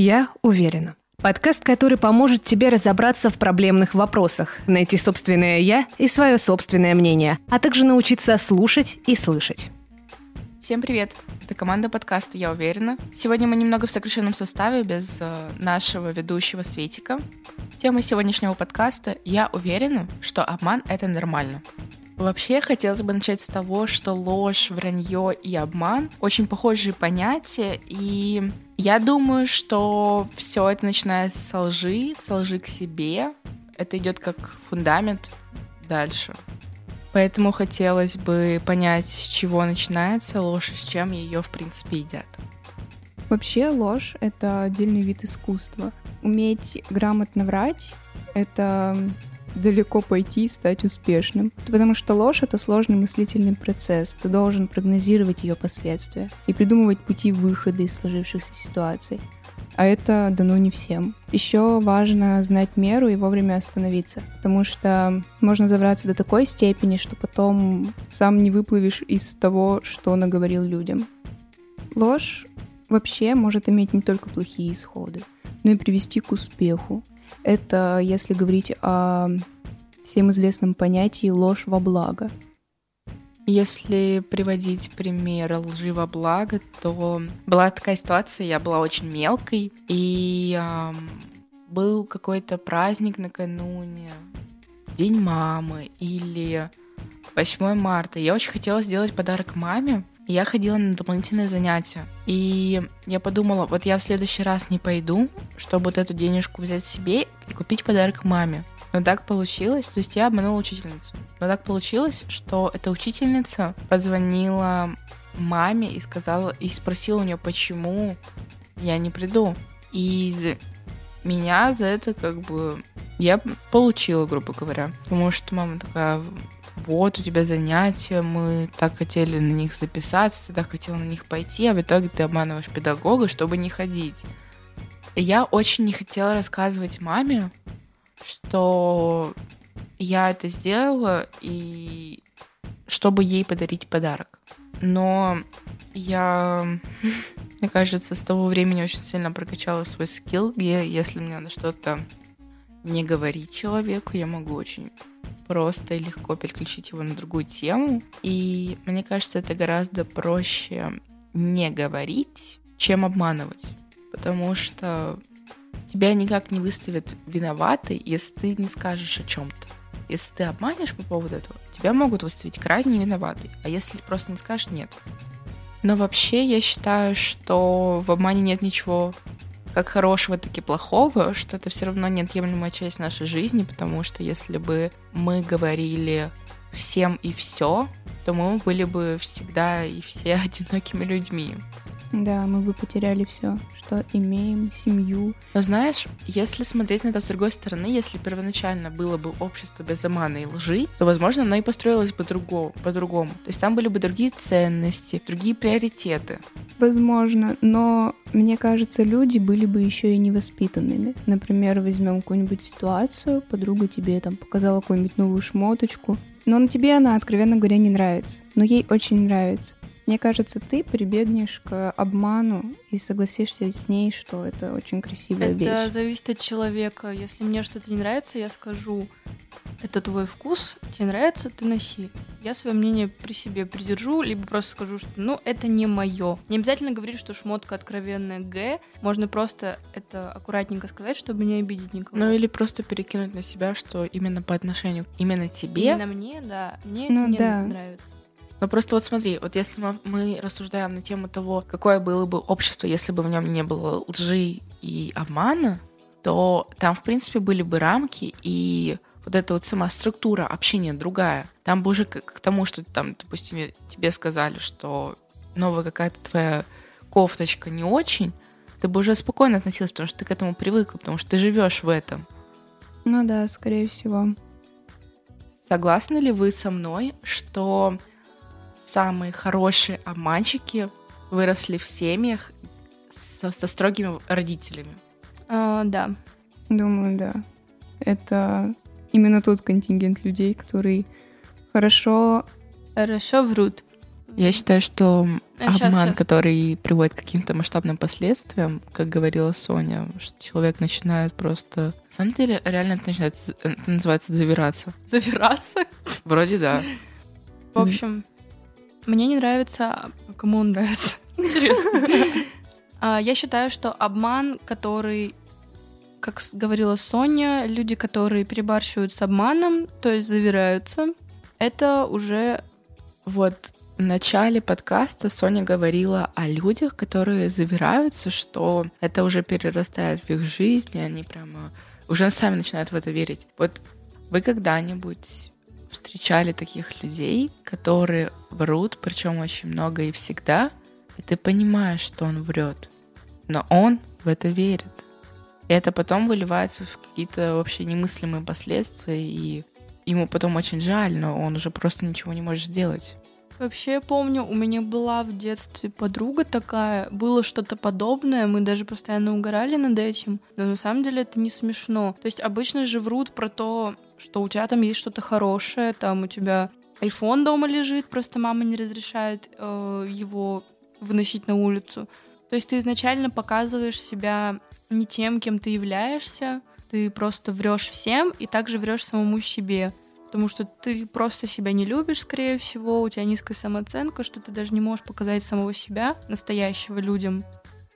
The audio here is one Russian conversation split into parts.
Я уверена. Подкаст, который поможет тебе разобраться в проблемных вопросах, найти собственное «я» и свое собственное мнение, а также научиться слушать и слышать. Всем привет! Это команда подкаста «Я уверена». Сегодня мы немного в сокращенном составе, без э, нашего ведущего Светика. Тема сегодняшнего подкаста «Я уверена, что обман — это нормально». Вообще, хотелось бы начать с того, что ложь, вранье и обман очень похожие понятия, и я думаю, что все это начинается с лжи, с лжи к себе. Это идет как фундамент дальше. Поэтому хотелось бы понять, с чего начинается ложь и с чем ее, в принципе, едят. Вообще ложь — это отдельный вид искусства. Уметь грамотно врать — это далеко пойти и стать успешным. Потому что ложь — это сложный мыслительный процесс. Ты должен прогнозировать ее последствия и придумывать пути выхода из сложившихся ситуаций. А это дано не всем. Еще важно знать меру и вовремя остановиться, потому что можно забраться до такой степени, что потом сам не выплывешь из того, что наговорил людям. Ложь вообще может иметь не только плохие исходы, но и привести к успеху. Это если говорить о всем известном понятии ложь во благо. Если приводить пример лжи во благо, то была такая ситуация, я была очень мелкой, и э, был какой-то праздник накануне, День мамы или 8 марта. Я очень хотела сделать подарок маме, я ходила на дополнительные занятия. И я подумала, вот я в следующий раз не пойду, чтобы вот эту денежку взять себе и купить подарок маме. Но так получилось, то есть я обманула учительницу. Но так получилось, что эта учительница позвонила маме и сказала, и спросила у нее, почему я не приду. И меня за это как бы я получила, грубо говоря. Потому что мама такая, вот у тебя занятия, мы так хотели на них записаться, ты так хотела на них пойти, а в итоге ты обманываешь педагога, чтобы не ходить. Я очень не хотела рассказывать маме, что я это сделала, и чтобы ей подарить подарок. Но я, мне кажется, с того времени очень сильно прокачала свой скилл, если мне надо что-то не говорить человеку, я могу очень просто и легко переключить его на другую тему. И мне кажется, это гораздо проще не говорить, чем обманывать. Потому что тебя никак не выставят виноватой, если ты не скажешь о чем-то. Если ты обманешь по поводу этого, тебя могут выставить крайне виноватой. А если просто не скажешь, нет. Но вообще я считаю, что в обмане нет ничего как хорошего, так и плохого, что это все равно неотъемлемая часть нашей жизни, потому что если бы мы говорили всем и все, то мы были бы всегда и все одинокими людьми. Да, мы бы потеряли все, что имеем, семью. Но знаешь, если смотреть на это с другой стороны, если первоначально было бы общество без обмана и лжи, то, возможно, оно и построилось бы по-другому. То есть там были бы другие ценности, другие приоритеты. Возможно, но мне кажется, люди были бы еще и невоспитанными. Например, возьмем какую-нибудь ситуацию, подруга тебе там показала какую-нибудь новую шмоточку, но на тебе она, откровенно говоря, не нравится. Но ей очень нравится. Мне кажется, ты прибегнешь к обману и согласишься с ней, что это очень красивая это вещь. Это зависит от человека. Если мне что-то не нравится, я скажу, это твой вкус, тебе нравится, ты носи. Я свое мнение при себе придержу, либо просто скажу, что ну это не мое. Не обязательно говорить, что шмотка откровенная Г. Можно просто это аккуратненько сказать, чтобы не обидеть никого. Ну или просто перекинуть на себя, что именно по отношению именно тебе. Именно мне, да. Мне ну, это не да. нравится. Ну просто вот смотри, вот если мы рассуждаем на тему того, какое было бы общество, если бы в нем не было лжи и обмана, то там, в принципе, были бы рамки и вот эта вот сама структура общения другая. Там бы уже к, к тому, что там, допустим, тебе сказали, что новая какая-то твоя кофточка не очень, ты бы уже спокойно относилась, потому что ты к этому привыкла, потому что ты живешь в этом. Ну да, скорее всего. Согласны ли вы со мной, что самые хорошие обманщики выросли в семьях со, со строгими родителями. А, да. Думаю, да. Это именно тот контингент людей, который хорошо... Хорошо врут. Я считаю, что А, обман, щас. который приводит к каким-то масштабным последствиям, как говорила Соня, что человек начинает просто... На самом деле, реально это начинает, это называется завираться. Завираться. Вроде да. В общем, мне не нравится, кому он нравится. Интересно. А, Я считаю, что обман, который, как говорила Соня, люди, которые перебарщивают с обманом, то есть завираются, это уже Вот в начале подкаста Соня говорила о людях, которые завираются, что это уже перерастает в их жизнь, и они прямо уже сами начинают в это верить. Вот вы когда-нибудь встречали таких людей, которые врут, причем очень много и всегда, и ты понимаешь, что он врет, но он в это верит. И это потом выливается в какие-то вообще немыслимые последствия, и ему потом очень жаль, но он уже просто ничего не может сделать. Вообще, я помню, у меня была в детстве подруга такая, было что-то подобное, мы даже постоянно угорали над этим, но на самом деле это не смешно. То есть обычно же врут про то, что у тебя там есть что-то хорошее, там у тебя iPhone дома лежит, просто мама не разрешает э, его выносить на улицу. То есть ты изначально показываешь себя не тем, кем ты являешься, ты просто врешь всем и также врешь самому себе потому что ты просто себя не любишь, скорее всего, у тебя низкая самооценка, что ты даже не можешь показать самого себя настоящего людям.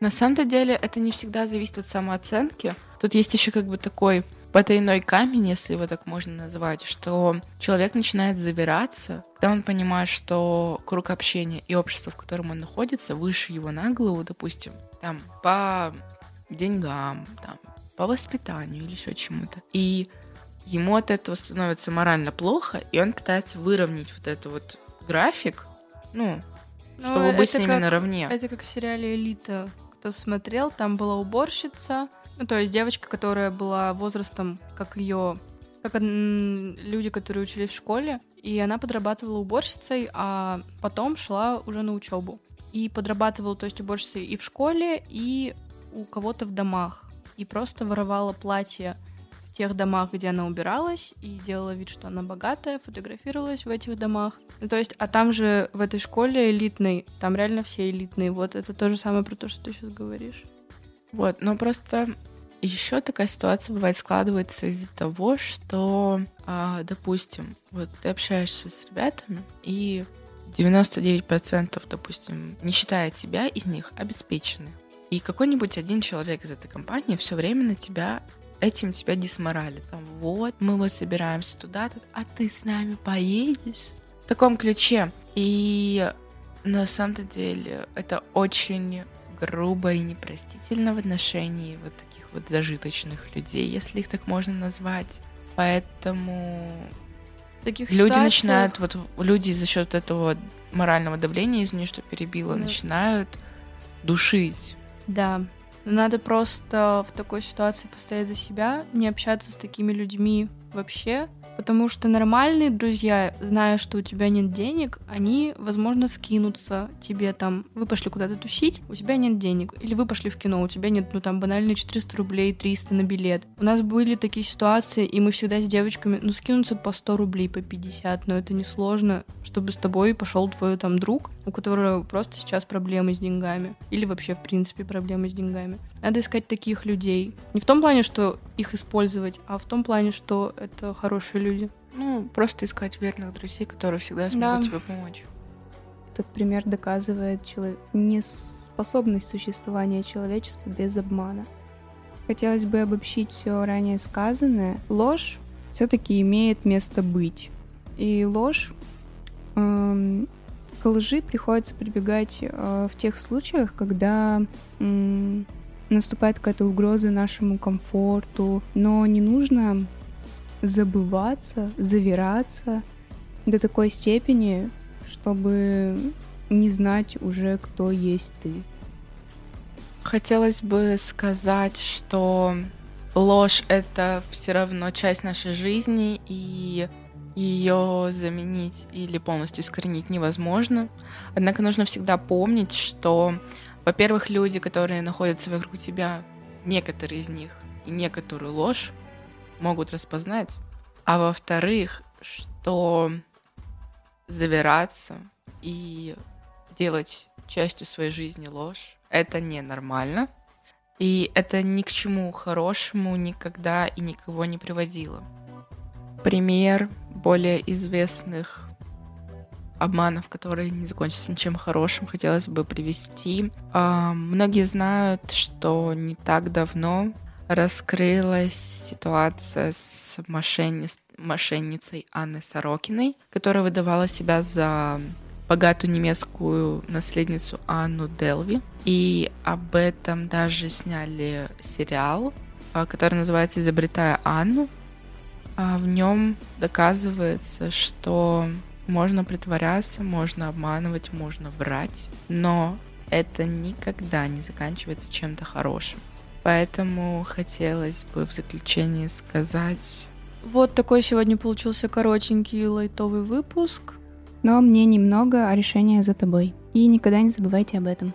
На самом деле это не всегда зависит от самооценки. Тут есть еще как бы такой потайной камень, если его так можно назвать, что человек начинает завираться, когда он понимает, что круг общения и общество, в котором он находится, выше его на голову, допустим, там, по деньгам, там, по воспитанию или еще чему-то. И ему от этого становится морально плохо, и он пытается выровнять вот этот вот график, ну, Ну, чтобы быть с ними как- наравне. Это как в сериале «Элита». Кто смотрел, там была уборщица, ну, то есть девочка, которая была возрастом, как ее, как люди, которые учились в школе, и она подрабатывала уборщицей, а потом шла уже на учебу. И подрабатывала, то есть уборщицей и в школе, и у кого-то в домах. И просто воровала платье в тех домах, где она убиралась, и делала вид, что она богатая, фотографировалась в этих домах. Ну, то есть, а там же в этой школе элитной, там реально все элитные. Вот это то же самое про то, что ты сейчас говоришь. Вот, но просто еще такая ситуация бывает складывается из-за того, что, а, допустим, вот ты общаешься с ребятами, и 99%, допустим, не считая тебя, из них обеспечены. И какой-нибудь один человек из этой компании все время на тебя этим тебя дисморалит. Там, вот, мы вот собираемся туда-то, а ты с нами поедешь? В таком ключе. И на самом-то деле это очень грубо и непростительно в отношении вот таких вот зажиточных людей, если их так можно назвать. Поэтому таких люди ситуациях- начинают, вот люди за счет этого морального давления, извини, что перебила, Да. начинают душить. Да. Надо просто в такой ситуации постоять за себя, не общаться с такими людьми вообще. Потому что нормальные друзья, зная, что у тебя нет денег, они, возможно, скинутся тебе там. Вы пошли куда-то тусить, у тебя нет денег. Или вы пошли в кино, у тебя нет, ну там, банальные 400 рублей, 300 на билет. У нас были такие ситуации, и мы всегда с девочками, ну, скинуться по 100 рублей, по 50, но это несложно, чтобы с тобой пошел твой там друг, у которого просто сейчас проблемы с деньгами. Или вообще, в принципе, проблемы с деньгами. Надо искать таких людей. Не в том плане, что их использовать, а в том плане, что это хорошие люди. Ну, просто искать верных друзей, которые всегда смогут Да. тебе помочь. Этот пример доказывает чело- неспособность существования человечества без обмана. Хотелось бы обобщить все ранее сказанное. Ложь все-таки имеет место быть. И ложь эм, к лжи приходится прибегать э, в тех случаях, когда м, наступает какая-то угроза нашему комфорту, но не нужно забываться, завираться до такой степени, чтобы не знать уже, кто есть ты. Хотелось бы сказать, что ложь — это все равно часть нашей жизни, и ее заменить или полностью искоренить невозможно. Однако нужно всегда помнить, что, во-первых, люди, которые находятся вокруг тебя, некоторые из них и некоторую ложь могут распознать. А во-вторых, что завираться и делать частью своей жизни ложь. Это ненормально. И это ни к чему хорошему никогда и никого не приводило. Пример более известных обманов, которые не закончились ничем хорошим, хотелось бы привести. А, многие знают, что не так давно раскрылась ситуация с мошенни... мошенницей Анной Сорокиной, которая выдавала себя за богатую немецкую наследницу Анну Делви. И об этом даже сняли сериал, а, который называется «Изобретая Анну». А в нем доказывается, что можно притворяться, можно обманывать, можно врать, но это никогда не заканчивается чем-то хорошим. Поэтому хотелось бы в заключении сказать... Вот такой сегодня получился коротенький лайтовый выпуск. Но мне немного, а решение за тобой. И никогда не забывайте об этом.